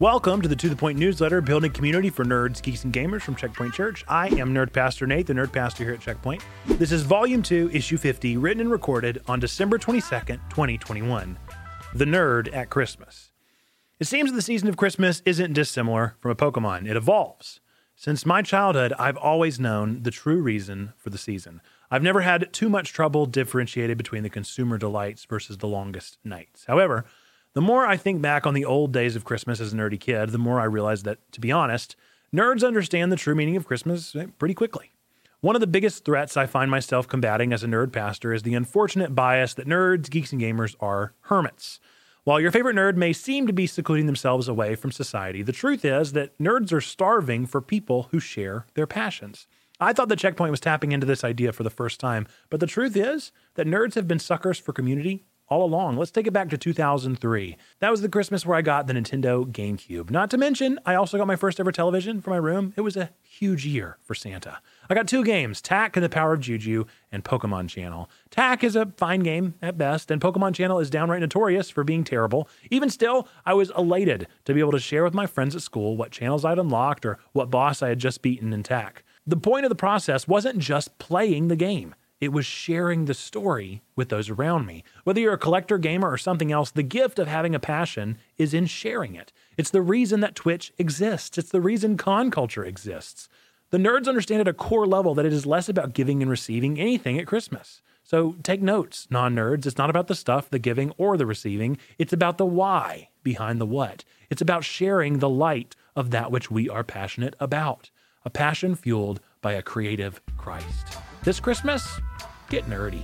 Welcome to the To The Point newsletter, building community for nerds, geeks, and gamers from Checkpoint Church. I am Nerd Pastor Nate, the Nerd Pastor here at Checkpoint. This is Volume 2, Issue 50, written and recorded on December 22nd, 2021. The Nerd at Christmas. It seems the season of Christmas isn't dissimilar from a Pokemon, it evolves. Since my childhood, I've always known the true reason for the season. I've never had too much trouble differentiating between the consumer delights versus the longest nights. However, the more I think back on the old days of Christmas as a nerdy kid, the more I realize that, to be honest, nerds understand the true meaning of Christmas eh, pretty quickly. One of the biggest threats I find myself combating as a nerd pastor is the unfortunate bias that nerds, geeks, and gamers are hermits. While your favorite nerd may seem to be secluding themselves away from society, the truth is that nerds are starving for people who share their passions. I thought the checkpoint was tapping into this idea for the first time, but the truth is that nerds have been suckers for community all along. Let's take it back to 2003. That was the Christmas where I got the Nintendo GameCube. Not to mention, I also got my first ever television for my room. It was a huge year for Santa. I got two games, Tak and the Power of Juju, and Pokemon Channel. Tak is a fine game at best, and Pokemon Channel is downright notorious for being terrible. Even still, I was elated to be able to share with my friends at school what channels I'd unlocked or what boss I had just beaten in Tak. The point of the process wasn't just playing the game. It was sharing the story with those around me. Whether you're a collector, gamer, or something else, the gift of having a passion is in sharing it. It's the reason that Twitch exists, it's the reason con culture exists. The nerds understand at a core level that it is less about giving and receiving anything at Christmas. So take notes, non nerds. It's not about the stuff, the giving, or the receiving. It's about the why behind the what. It's about sharing the light of that which we are passionate about. A passion fueled by a creative Christ. This Christmas, get nerdy.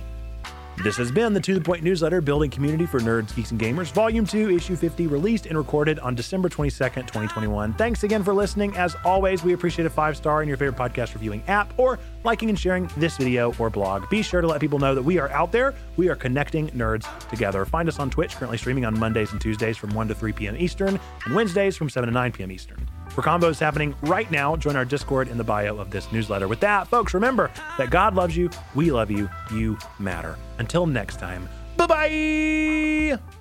This has been the To The Point newsletter, Building Community for Nerds, Geeks, and Gamers, Volume 2, Issue 50, released and recorded on December 22nd, 2021. Thanks again for listening. As always, we appreciate a five star in your favorite podcast reviewing app or liking and sharing this video or blog. Be sure to let people know that we are out there. We are connecting nerds together. Find us on Twitch, currently streaming on Mondays and Tuesdays from 1 to 3 p.m. Eastern, and Wednesdays from 7 to 9 p.m. Eastern. For combos happening right now, join our Discord in the bio of this newsletter. With that, folks, remember that God loves you, we love you, you matter. Until next time, bye bye.